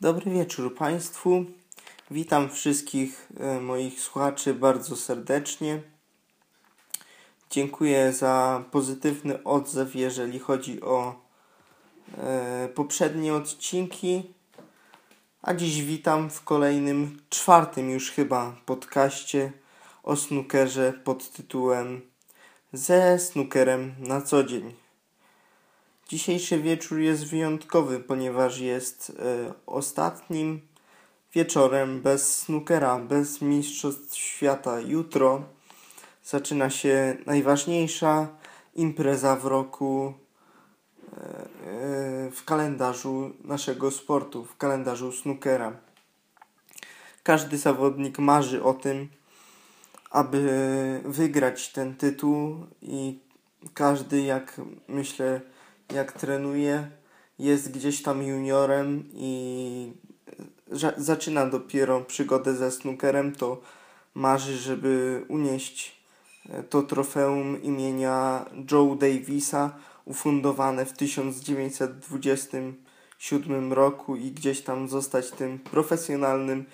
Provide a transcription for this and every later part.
Dobry wieczór Państwu. Witam wszystkich e, moich słuchaczy bardzo serdecznie. Dziękuję za pozytywny odzew, jeżeli chodzi o e, poprzednie odcinki. A dziś witam w kolejnym, czwartym już chyba podcaście o snookerze pod tytułem Ze snookerem na co dzień. Dzisiejszy wieczór jest wyjątkowy, ponieważ jest y, ostatnim wieczorem bez snookera, bez Mistrzostw Świata. Jutro zaczyna się najważniejsza impreza w roku y, y, w kalendarzu naszego sportu, w kalendarzu snookera. Każdy zawodnik marzy o tym, aby wygrać ten tytuł i każdy, jak myślę, jak trenuje, jest gdzieś tam juniorem i zaczyna dopiero przygodę ze snookerem, to marzy, żeby unieść e, to trofeum imienia Joe Davisa, ufundowane w 1927 roku i gdzieś tam zostać tym profesjonalnym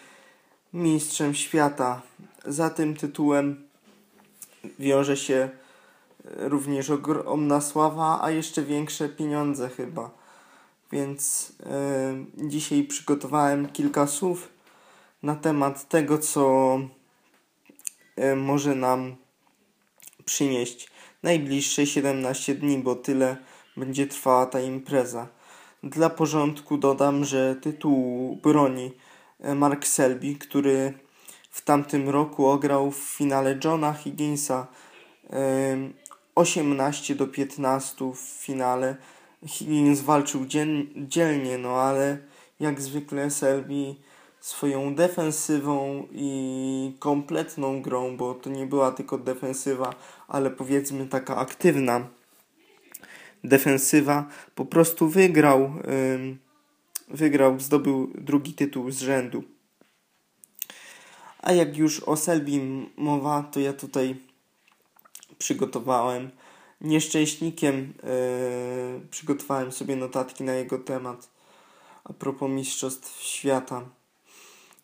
mistrzem świata. Za tym tytułem wiąże się również ogromna sława, a jeszcze większe pieniądze chyba. Więc y, dzisiaj przygotowałem kilka słów na temat tego, co y, może nam przynieść najbliższe 17 dni, bo tyle będzie trwała ta impreza. Dla porządku dodam, że tytuł broni e, Mark Selby, który w tamtym roku ograł w finale Johna Higginsa 18 do 15 w finale. Higgins walczył dzielnie, no ale jak zwykle Selby swoją defensywą i kompletną grą, bo to nie była tylko defensywa, ale powiedzmy taka aktywna defensywa, po prostu wygrał, wygrał, zdobył drugi tytuł z rzędu. A jak już o Selby mowa, to ja tutaj przygotowałem. Nieszczęśnikiem yy, przygotowałem sobie notatki na jego temat a propos Mistrzostw Świata.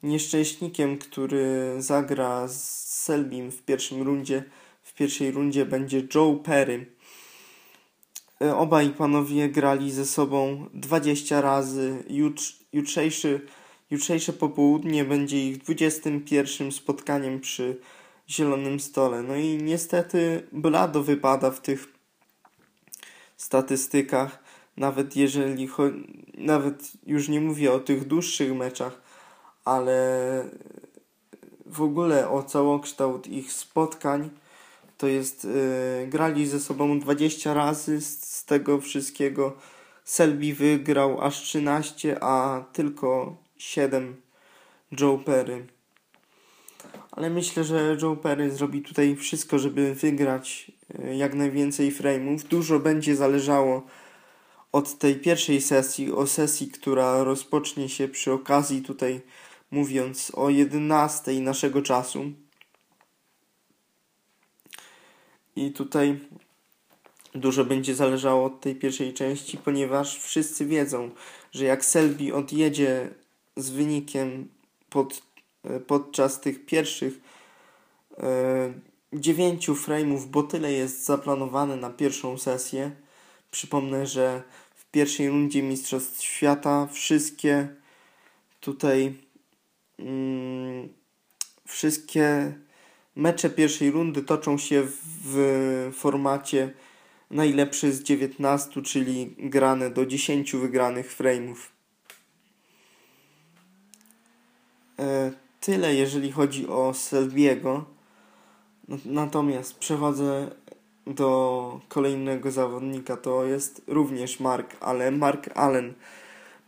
Nieszczęśnikiem, który zagra z Selbim w pierwszym rundzie, w pierwszej rundzie będzie Joe Perry. Yy, obaj panowie grali ze sobą 20 razy. jutrzejszy, jutrzejsze popołudnie będzie ich 21 spotkaniem przy zielonym stole. No i niestety blado wypada w tych statystykach, nawet jeżeli nawet już nie mówię o tych dłuższych meczach, ale w ogóle o całokształt ich spotkań to jest yy, grali ze sobą 20 razy z, z tego wszystkiego Selby wygrał aż 13, a tylko 7 Joe Perry ale myślę, że Joe Perry zrobi tutaj wszystko, żeby wygrać e, jak najwięcej frame'ów. Dużo będzie zależało od tej pierwszej sesji, o sesji, która rozpocznie się przy okazji tutaj mówiąc o 11 naszego czasu. I tutaj dużo będzie zależało od tej pierwszej części, ponieważ wszyscy wiedzą, że jak Selby odjedzie z wynikiem pod podczas tych pierwszych e, dziewięciu frame'ów, bo tyle jest zaplanowane na pierwszą sesję. Przypomnę, że w pierwszej rundzie Mistrzostw Świata wszystkie tutaj mm, wszystkie mecze pierwszej rundy toczą się w, w formacie najlepszy z 19, czyli grane do 10 wygranych frame'ów. E, tyle, jeżeli chodzi o Selbiego. Natomiast przechodzę do kolejnego zawodnika. To jest również Mark, ale Mark Allen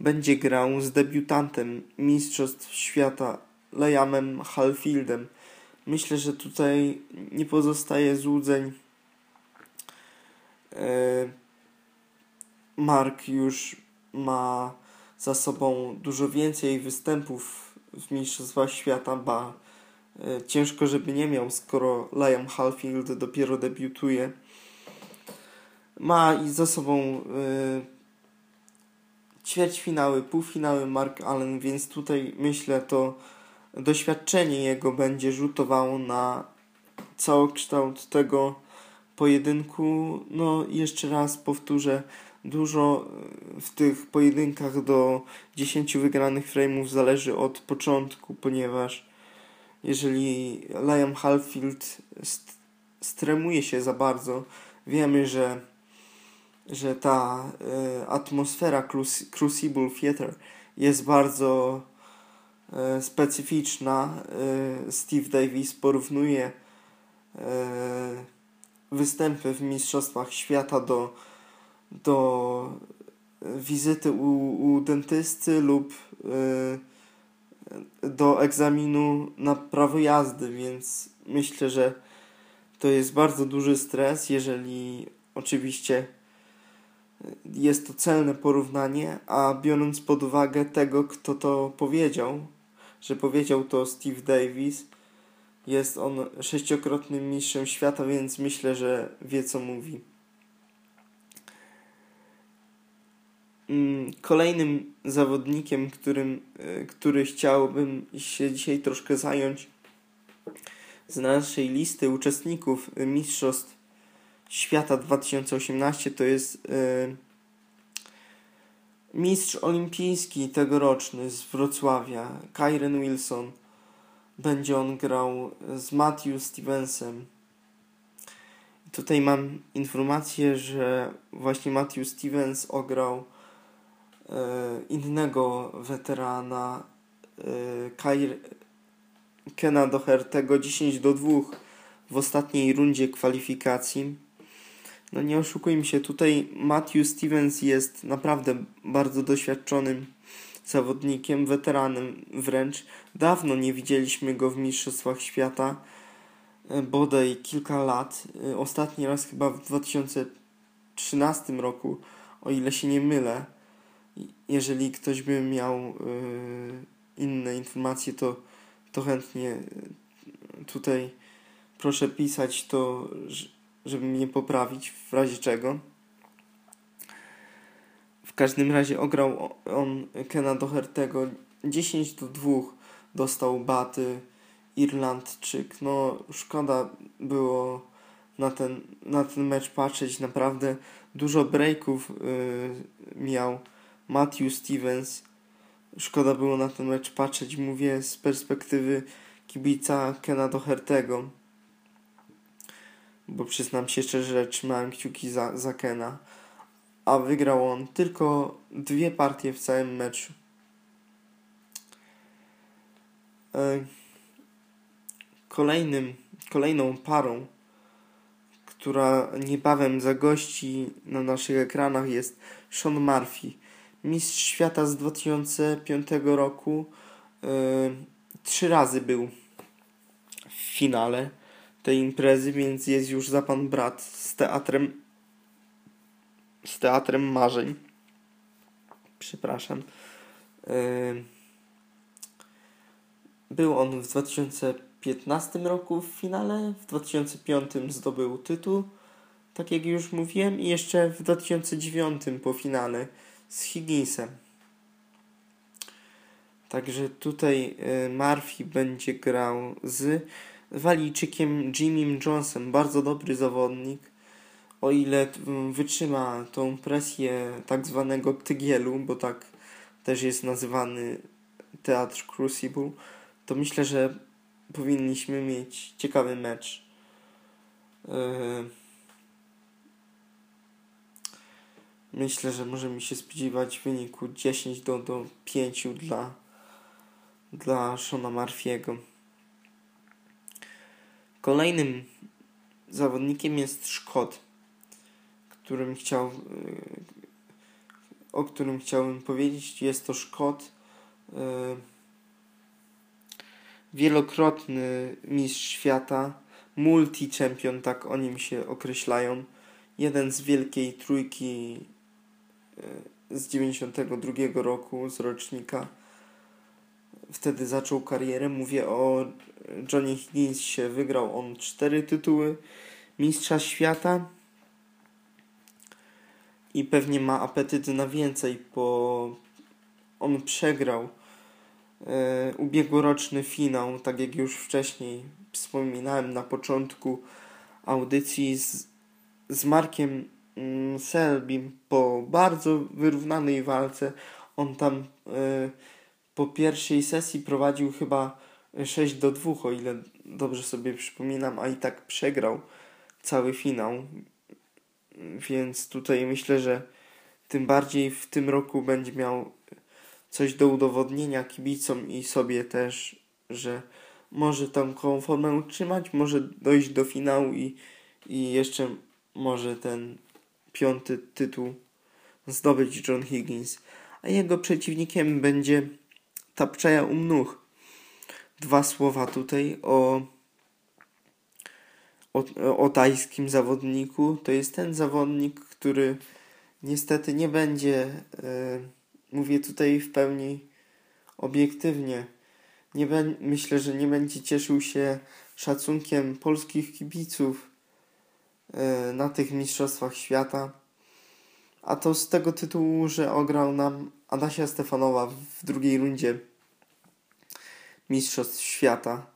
będzie grał z debiutantem Mistrzostw Świata Liamem Halfieldem. Myślę, że tutaj nie pozostaje złudzeń. E, Mark już ma za sobą dużo więcej występów w Mistrzostwach Świata, ba e, ciężko, żeby nie miał, skoro Liam Halfield dopiero debiutuje. Ma i za sobą y, ćwierćfinały, półfinały Mark Allen, więc tutaj myślę to doświadczenie jego będzie rzutowało na całokształt tego pojedynku. No jeszcze raz powtórzę, dużo w tych pojedynkach do 10 wygranych frame'ów zależy od początku, ponieważ jeżeli Liam Halfield st stremuje się za bardzo, wiemy, że, że ta y, atmosfera Crucible Theater jest bardzo y, specyficzna. Y, Steve Davis porównuje występy w Mistrzostwach Świata do, do wizyty u, u dentysty lub do egzaminu na prawo jazdy, więc myślę, że to jest bardzo duży stres, jeżeli oczywiście jest to celne porównanie, a biorąc pod uwagę tego, kto to powiedział, że powiedział to Steve Davis, jest on sześciokrotnym mistrzem świata, więc myślę, że wie co mówi. Kolejnym zawodnikiem, którym, e, który chciałbym się dzisiaj troszkę zająć z naszej listy uczestników Mistrzostw Świata 2018 to jest yy, mistrz olimpijski tegoroczny z Wrocławia, Kyren Wilson. Będzie on grał z Matthew Stevensem. Tutaj mam informację, że właśnie Matthew Stevens ograł E, innego weterana e, Kair, Kena Dohertego 10 do 2 w ostatniej rundzie kwalifikacji. No nie oszukujmy się, tutaj Matthew Stevens jest naprawdę bardzo doświadczonym zawodnikiem, weteranem wręcz. Dawno nie widzieliśmy go w Mistrzostwach Świata, e, bodaj kilka lat. Ostatni raz chyba w 2013 roku, o ile się nie mylę jeżeli ktoś by miał y, inne informacje, to, to chętnie tutaj proszę pisać to, żeby mnie poprawić w razie czego. W każdym razie ograł on Kena Dohertego 10 do 2 dostał baty Irlandczyk. No szkoda było na ten, na ten mecz patrzeć. Naprawdę dużo breaków yy, miał Matthew Stevens. Szkoda było na ten mecz patrzeć, mówię z perspektywy kibica Kena Dohertego. Bo przyznam się szczerze, że trzymałem kciuki za, za Kena. A wygrał on tylko dwie partie w całym meczu. E, kolejnym, kolejną parą, która niebawem zagości na naszych ekranach jest Sean Murphy mistrz świata z 2005 roku. Yy, trzy razy był w finale tej imprezy, więc jest już za pan brat z teatrem z teatrem marzeń. Przepraszam. Yy, był on w 2015 roku w finale, w 2005 zdobył tytuł, tak jak już mówiłem, i jeszcze w 2009 po finale z Higginsem. Także tutaj y, Murphy będzie grał z Walijczykiem Jimmy Johnsonem. Bardzo dobry zawodnik. O ile wytrzyma tą presję tak zwanego tygielu, bo tak też jest nazywany teatr Crucible, to myślę, że powinniśmy mieć ciekawy mecz. Yy Myślę, że możemy się spodziewać w wyniku 10 do, do 5 dla, dla Shona Marfiego. Kolejnym zawodnikiem jest Szkot, którym chciał, y, o którym chciałbym powiedzieć. Jest to Szkot, y, wielokrotny mistrz świata, multi-champion, tak o nim się określają. Jeden z wielkiej trójki E, z 92 roku, z rocznika. Wtedy zaczął karierę. Mówię o Johnny Higginsie. Wygrał on cztery tytuły Mistrza Świata i pewnie ma apetyt na więcej, bo on przegrał e, ubiegłoroczny finał, tak jak już wcześniej wspominałem na początku audycji z, z Markiem mm, Selbim po bardzo wyrównanej walce. On tam e, po pierwszej sesji prowadził chyba 6 do 2, o ile dobrze sobie przypominam, a i tak przegrał cały finał. Więc tutaj myślę, że tym bardziej w tym roku będzie miał coś do udowodnienia kibicom i sobie też, że może taką formę utrzymać, może dojść do finału i, i jeszcze może ten piąty tytuł zdobyć John Higgins. A jego przeciwnikiem będzie Tapczaja Umnuch. Dwa słowa tutaj o, o, o tajskim zawodniku. To jest ten zawodnik, który niestety nie będzie, e, mówię tutaj w pełni obiektywnie, nie be, myślę, że nie będzie cieszył się szacunkiem polskich kibiców na tych mistrzostwach świata. A to z tego tytułu, że ograł nam Adasia Stefanowa w drugiej rundzie Mistrzostw Świata.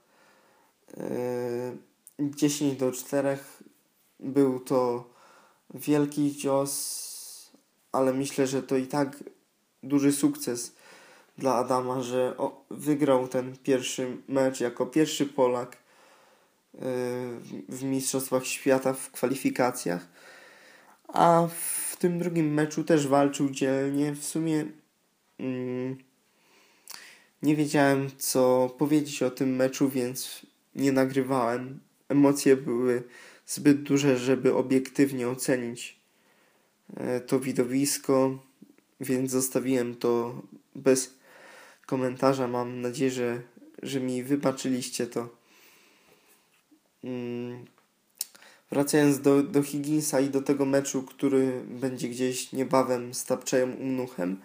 10 e, do 4 był to wielki cios, ale myślę, że to i tak duży sukces dla Adama, że wygrał ten pierwszy mecz jako pierwszy Polak e, w Mistrzostwach Świata w kwalifikacjach. A w tym drugim meczu też walczył dzielnie. W sumie mm, nie wiedziałem, co powiedzieć o tym meczu, więc nie nagrywałem. Emocje były zbyt duże, żeby obiektywnie ocenić e, to widowisko, więc zostawiłem to bez komentarza. Mam nadzieję, że, że mi wybaczyliście to. Mm, wracając do, do Higginsa i do tego meczu, który będzie gdzieś niebawem z Tapczajem Umnuchem,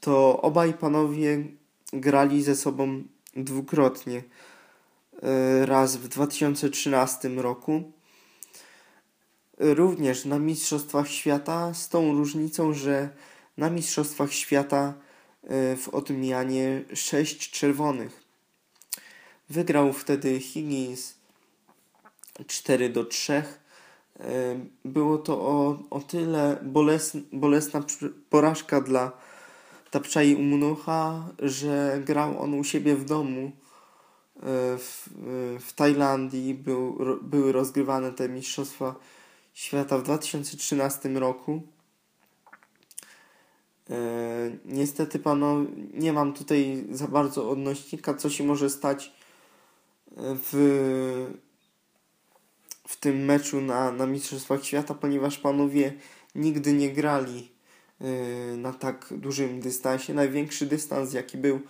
to obaj panowie grali ze sobą dwukrotnie. E, raz w 2013 roku, również na Mistrzostwach Świata, z tą różnicą, że na Mistrzostwach Świata e, w odmianie 6 czerwonych. Wygrał wtedy Higgins 4 do 3. E, było to o, o tyle bolesna, bolesna porażka dla Tapczai Umunucha, że grał on u siebie w domu e, w, w Tajlandii. Był, były rozgrywane te Mistrzostwa Świata w 2013 roku. E, niestety panu nie mam tutaj za bardzo odnośnika, co się może stać w, w tym meczu na, na Mistrzostwach Świata, ponieważ panowie nigdy nie grali Y, na tak dużym dystansie. Największy dystans, jaki był,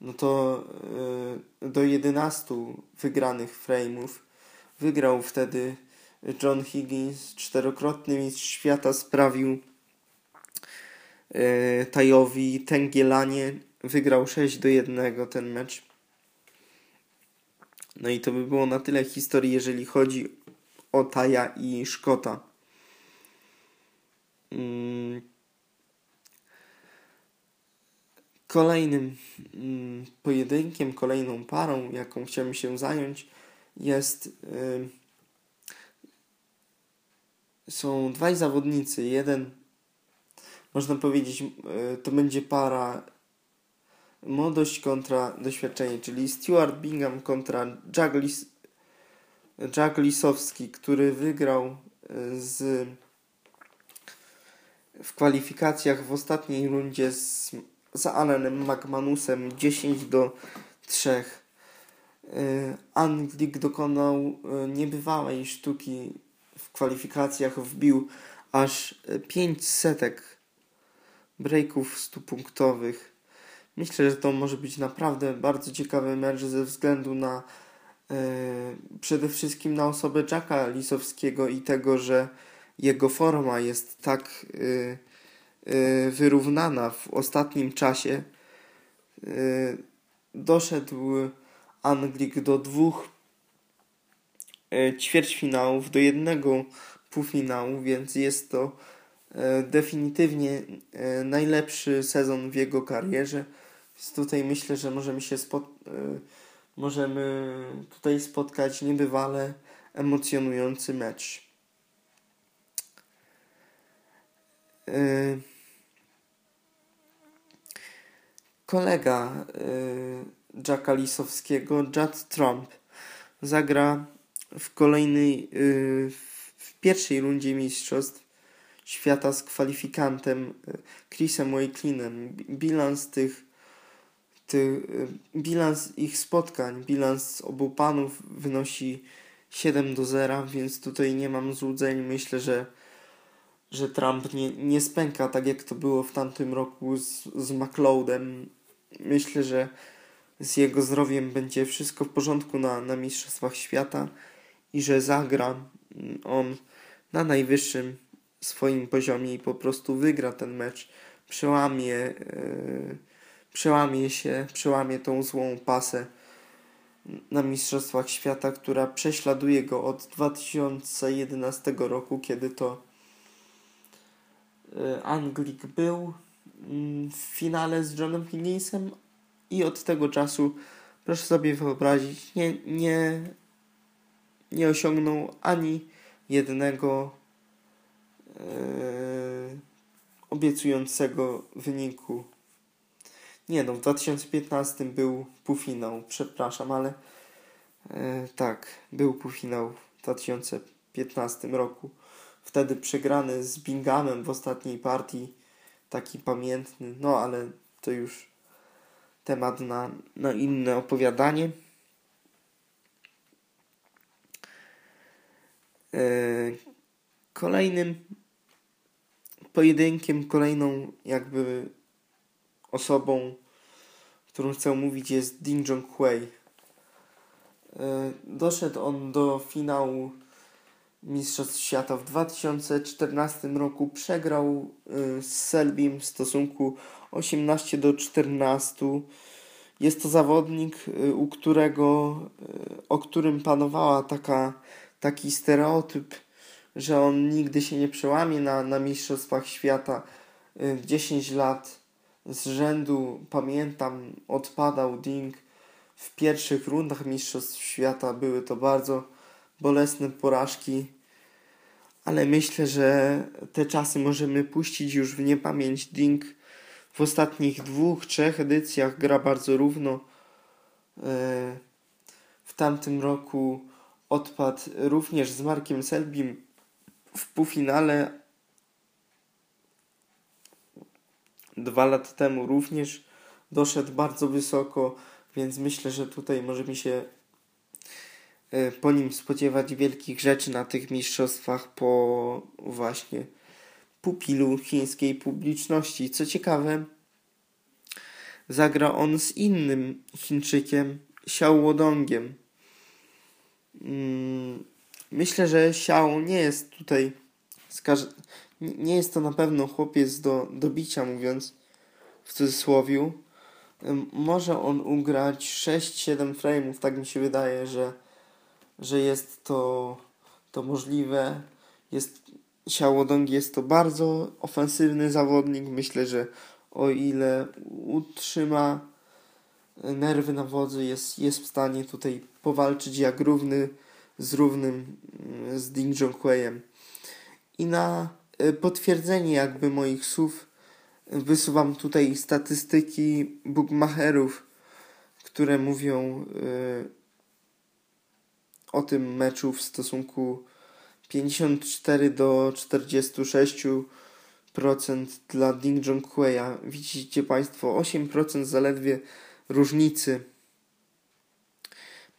no to y, do 11 wygranych frame'ów. Wygrał wtedy John Higgins, czterokrotny mistrz świata, sprawił y, Tajowi Tengielanie. Wygrał 6 do 1 ten mecz. No i to by było na tyle historii, jeżeli chodzi o Taja i Szkota. Mm. Kolejnym mm, pojedynkiem, kolejną parą, jaką chciałem się zająć, jest. Y, są dwaj zawodnicy. Jeden, można powiedzieć, y, to będzie para młodość kontra doświadczenie, czyli Stuart Bingham kontra Lis Jack Lisowski, który wygrał y, z w kwalifikacjach w ostatniej rundzie z za Alanem McManusem 10 do 3. Y, Anglik dokonał y, niebywałej sztuki w kwalifikacjach, wbił aż 5 setek breaków 100 punktowych. Myślę, że to może być naprawdę bardzo ciekawy mecz ze względu na przede wszystkim na osobę Jacka Lisowskiego i tego, że jego forma jest tak yy, Y, wyrównana w ostatnim czasie. Doszedł Anglik do dwóch ćwierćfinałów, do jednego półfinału, więc jest to e, definitywnie e, najlepszy sezon w jego karierze. Więc tutaj myślę, że możemy się spot e, możemy tutaj spotkać niebywale emocjonujący mecz. Kolega Jacka Lisowskiego, Judd Trump, zagra w kolejnej, w pierwszej rundzie mistrzostw świata z kwalifikantem Chrisem Wakelinem. Bilans tych ty, y, bilans ich spotkań, bilans obu panów wynosi 7 do 0, więc tutaj nie mam złudzeń. Myślę, że, że Trump nie, nie spęka tak jak to było w tamtym roku z, z McLeodem. Myślę, że z jego zdrowiem będzie wszystko w porządku na, na Mistrzostwach Świata i że zagra on na najwyższym swoim poziomie i po prostu wygra ten mecz, przełamie. Yy, przełamie się, przełamie tą złą pasę na Mistrzostwach Świata, która prześladuje go od 2011 roku, kiedy to y, Anglik był mm, w finale z Johnem Higginsem. I od tego czasu, proszę sobie wyobrazić, nie, nie, nie osiągnął ani jednego yy, obiecującego wyniku nie no, w 2015 był półfinał, przepraszam, ale e, tak, był półfinał w 2015 roku. Wtedy przegrany z Binghamem w ostatniej partii, taki pamiętny, no ale to już temat na, na inne opowiadanie. E, kolejnym pojedynkiem, kolejną jakby osobą, którą chcę mówić jest Ding Junhui. E, doszedł on do finału Mistrzostw Świata w 2014 roku. Przegrał e, z Selbim w stosunku 18 do 14. Jest to zawodnik, e, u którego, o którym panowała taka, taki stereotyp, że on nigdy się nie przełamie na, na Mistrzostwach Świata. 10 lat z rzędu, pamiętam, odpadał Ding w pierwszych rundach Mistrzostw Świata. Były to bardzo bolesne porażki, ale myślę, że te czasy możemy puścić już w niepamięć. Ding w ostatnich dwóch, trzech edycjach gra bardzo równo. E, w tamtym roku odpadł również z Markiem Selbim w półfinale, dwa lata temu również doszedł bardzo wysoko, więc myślę, że tutaj możemy się e, po nim spodziewać wielkich rzeczy na tych mistrzostwach po właśnie pupilu chińskiej publiczności. Co ciekawe, zagra on z innym Chińczykiem, Xiao Wodongiem. Mm, myślę, że Xiao nie jest tutaj nie jest to na pewno chłopiec do, do bicia, mówiąc w cudzysłowiu. Może on ugrać 6-7 frame'ów, tak mi się wydaje, że, że jest to, to możliwe. Jest, Xiaodong jest to bardzo ofensywny zawodnik. Myślę, że o ile utrzyma nerwy na wodzy, jest, jest w stanie tutaj powalczyć jak równy z równym z Ding. I na potwierdzenie jakby moich słów wysuwam tutaj statystyki bookmacherów, które mówią e, o tym meczu w stosunku 54 do 46% dla Ding Junhui'a. Widzicie Państwo 8% zaledwie różnicy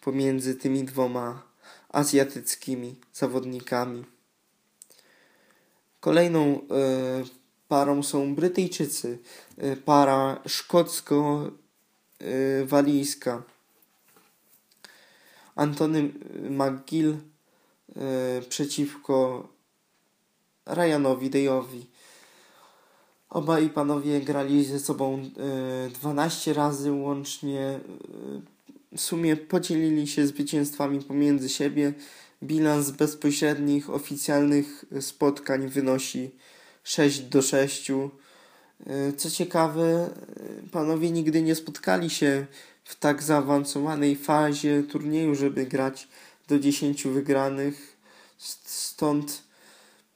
pomiędzy tymi dwoma azjatyckimi zawodnikami. Kolejną e, parą są Brytyjczycy. E, para szkocko-walijska. Antony McGill e, przeciwko Ryanowi Dayowi. Obaj panowie grali ze sobą 12 razy łącznie. W sumie podzielili się zwycięstwami pomiędzy siebie. Bilans bezpośrednich oficjalnych spotkań wynosi 6 do 6. Co ciekawe, panowie nigdy nie spotkali się w tak zaawansowanej fazie turnieju, żeby grać do 10 wygranych. Stąd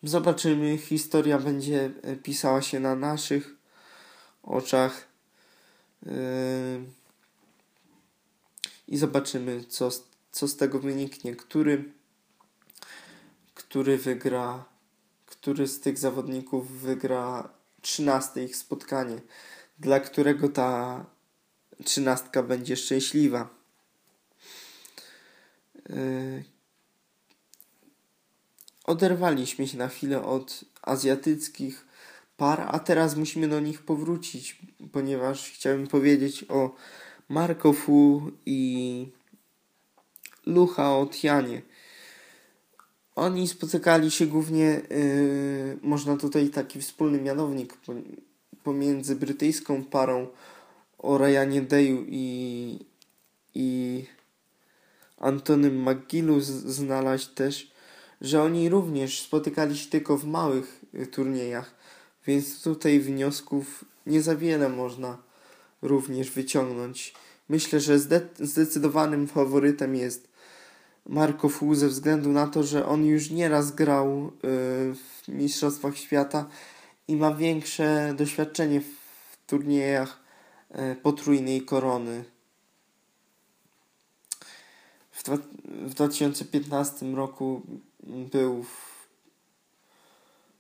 zobaczymy, historia będzie pisała się na naszych oczach. I zobaczymy, co, co z tego wyniknie, który, który wygra, który z tych zawodników wygra 13 ich spotkanie, dla którego ta trzynastka będzie szczęśliwa. Yy, oderwaliśmy się na chwilę od azjatyckich par, a teraz musimy do nich powrócić, ponieważ chciałem powiedzieć o Markofu i Lucha Otianie. Oni spotykali się głównie, yy, można tutaj taki wspólny mianownik pomiędzy brytyjską parą o Ryanie Dayu i, i Antonym McGillu znaleźć też, że oni również spotykali się tylko w małych y, turniejach, więc tutaj wniosków nie za wiele można również wyciągnąć. Myślę, że zdecydowanym faworytem jest Marco Fu ze względu na to, że on już nieraz grał y, w Mistrzostwach Świata i ma większe doświadczenie w turniejach y, potrójnej korony. W 2015 roku był w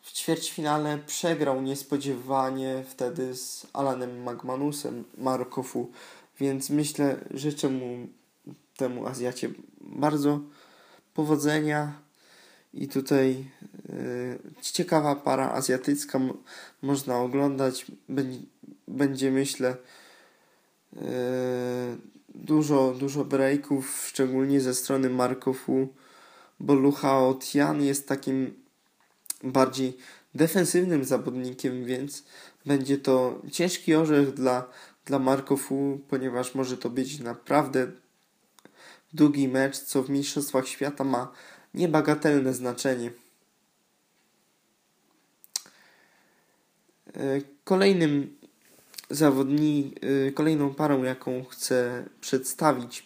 w ćwierćfinale przegrał niespodziewanie wtedy z Alanem Magmanusem Markofu, więc myślę, życzę mu temu Azjacie bardzo powodzenia i tutaj yy, ciekawa para azjatycka można oglądać. Będzie, będzie myślę yy, dużo, dużo breaków, szczególnie ze strony Markofu, bo Luchao Tian jest takim bardziej defensywnym zawodnikiem, więc będzie to ciężki orzech dla, dla Markofu, ponieważ może to być naprawdę długi mecz, co w Mistrzostwach Świata ma niebagatelne znaczenie. E, kolejnym zawodni, e, kolejną parą, jaką chcę przedstawić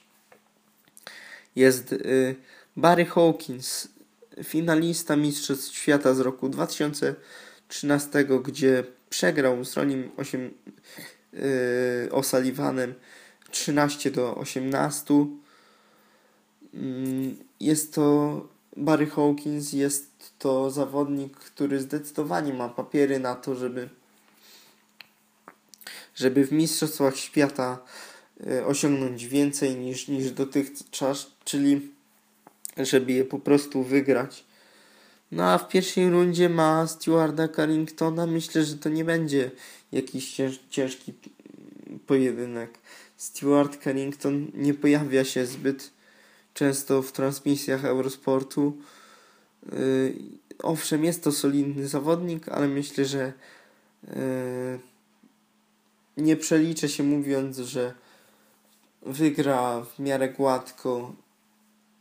jest e, Barry Hawkins finalista Mistrzostw Świata z roku 2013, gdzie przegrał z Ronim 8 yy, O'Sullivanem 13 do 18. Yy, jest to Barry Hawkins, jest to zawodnik, który zdecydowanie ma papiery na to, żeby żeby w Mistrzostwach Świata yy, osiągnąć więcej niż, niż dotychczas, czyli żeby je po prostu wygrać. No a w pierwszej rundzie ma Stewarda Carringtona. Myślę, że to nie będzie jakiś ciężki pojedynek. Stewart Carrington nie pojawia się zbyt często w transmisjach Eurosportu. Yy, owszem, jest to solidny zawodnik, ale myślę, że yy, nie przeliczę się mówiąc, że wygra w miarę gładko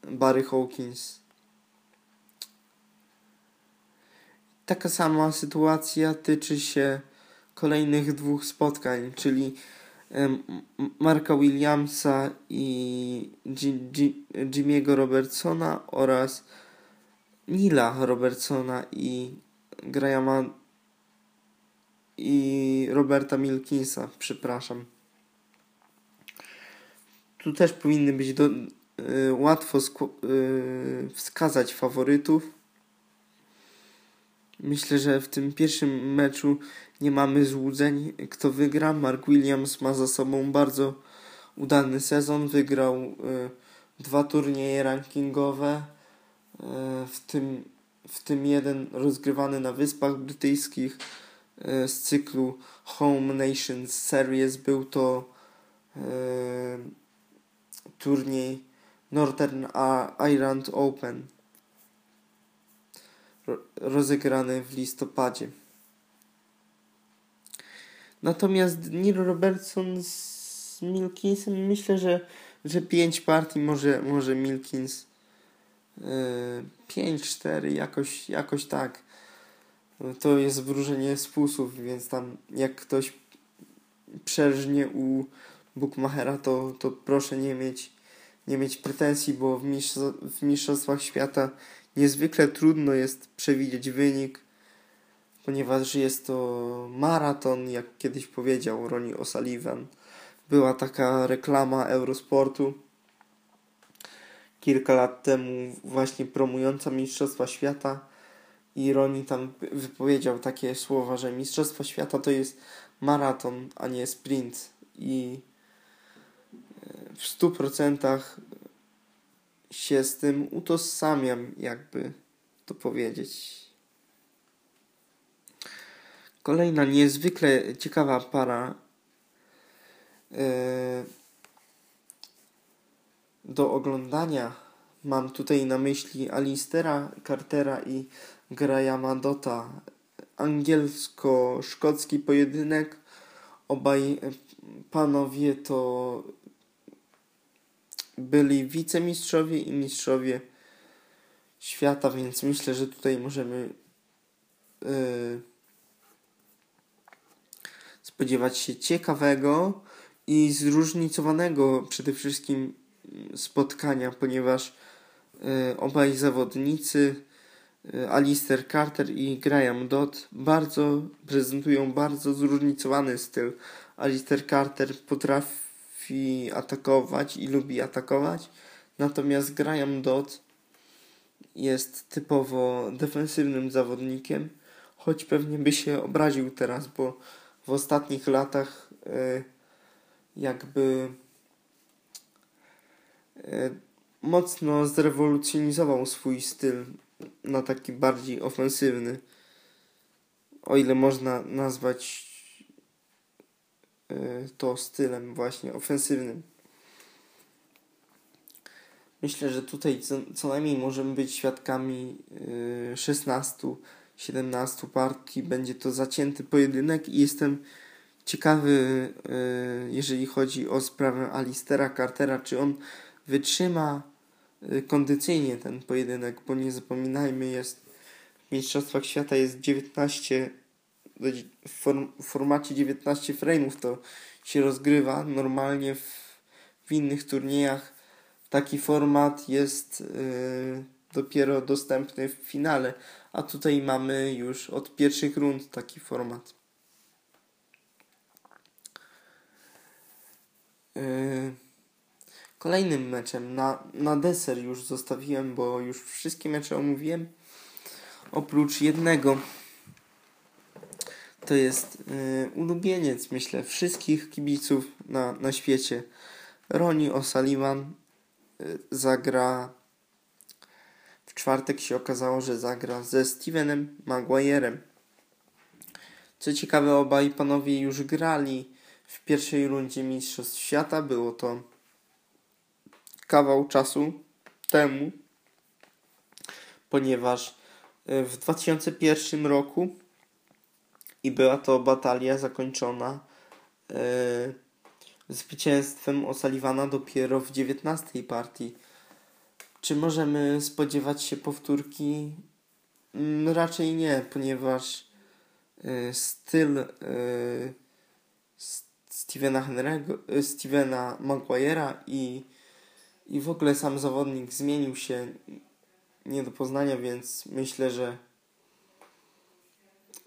Barry Hawkins. Taka sama sytuacja tyczy się kolejnych dwóch spotkań, czyli Marka Williamsa i Jimmy'ego Robertsona oraz Nila Robertsona i Grahama i Roberta Milkinsa, przepraszam. Tu też powinny być do, Y, łatwo y, wskazać faworytów. Myślę, że w tym pierwszym meczu nie mamy złudzeń, kto wygra. Mark Williams ma za sobą bardzo udany sezon. Wygrał y, dwa turnieje rankingowe, w tym, w tym jeden rozgrywany na Wyspach Brytyjskich z cyklu Home Nations Series. Był to turniej Northern Ireland Open rozegrany w listopadzie. Natomiast Neil Robertson z Milkinsem myślę, że, że 5 partii może, może Milkins yy, 5-4 jakoś, jakoś tak. to jest wróżenie z więc tam jak ktoś przerżnie u Bookmachera, to, to proszę nie mieć, nie mieć pretensji, bo w, w Mistrzostwach Świata niezwykle trudno jest przewidzieć wynik, ponieważ jest to maraton, jak kiedyś powiedział Ronnie O'Sullivan. Była taka reklama Eurosportu kilka lat temu właśnie promująca Mistrzostwa Świata i Roni tam wypowiedział takie słowa, że Mistrzostwa Świata to jest maraton, a nie sprint i w stu procentach się z tym utożsamiam, jakby to powiedzieć. Kolejna niezwykle ciekawa para yy, do oglądania. Mam tutaj na myśli Alistera Cartera i Grahama Dota. Angielsko-szkocki pojedynek. Obaj panowie to byli wicemistrzowie i mistrzowie świata, więc myślę, że tutaj możemy yy, spodziewać się ciekawego i zróżnicowanego przede wszystkim spotkania, ponieważ y, obaj zawodnicy, y, Alistair Carter i Graham Dodd, bardzo prezentują bardzo zróżnicowany styl. Alistair Carter potrafi atakować i lubi atakować, natomiast Graham Dodd jest typowo defensywnym zawodnikiem, choć pewnie by się obraził teraz, bo w ostatnich latach y, jakby E, mocno zrewolucjonizował swój styl na taki bardziej ofensywny. O ile można nazwać to stylem właśnie ofensywnym. Myślę, że tutaj co, co najmniej możemy być świadkami 16-17 e, partii. Będzie to zacięty pojedynek i jestem ciekawy, jeżeli chodzi o sprawę Alistera Cartera, czy on wytrzyma y, kondycyjnie ten pojedynek, bo nie zapominajmy, jest w Mistrzostwach Świata jest 19 w, form, w formacie 19 frame'ów to się rozgrywa. Normalnie w, w innych turniejach taki format jest yy, dopiero dostępny w finale, a tutaj mamy już od pierwszych rund taki format. Yy. Kolejnym meczem na, na deser już zostawiłem, bo już wszystkie mecze omówiłem. Oprócz jednego. To jest yy, ulubieniec, myślę, wszystkich kibiców na, na świecie. Ronnie O'Sullivan yy, zagra. W czwartek się okazało, że zagra ze Stevenem Maguirem. Co ciekawe, obaj panowie już grali w pierwszej rundzie Mistrzostw Świata. Było to kawał czasu temu, ponieważ e, w 2001 roku i była to batalia zakończona e, zwycięstwem O'Sullivana dopiero w 19 partii. Czy możemy spodziewać się powtórki? Mm, raczej nie, ponieważ e, styl e, Stevena Henry'ego, Stevena Maguire'a i i w ogóle sam zawodnik zmienił się nie do poznania, więc myślę, że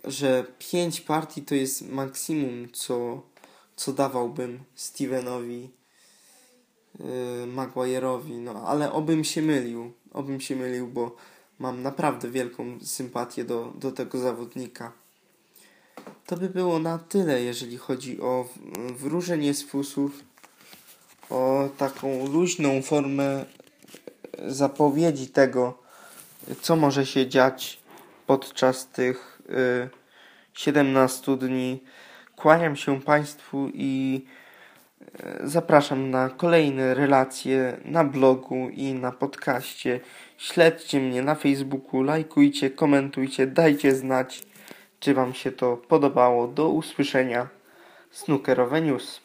że pięć partii to jest maksimum, co, co dawałbym Stevenowi yy, Maguire'owi, no ale obym się mylił, obym się mylił, bo mam naprawdę wielką sympatię do, do tego zawodnika. To by było na tyle, jeżeli chodzi o wróżenie z fusów o taką luźną formę zapowiedzi tego, co może się dziać podczas tych y, 17 dni. Kłaniam się Państwu i y, zapraszam na kolejne relacje na blogu i na podcaście. Śledźcie mnie na Facebooku, lajkujcie, komentujcie, dajcie znać, czy Wam się to podobało. Do usłyszenia. Snookerowe News.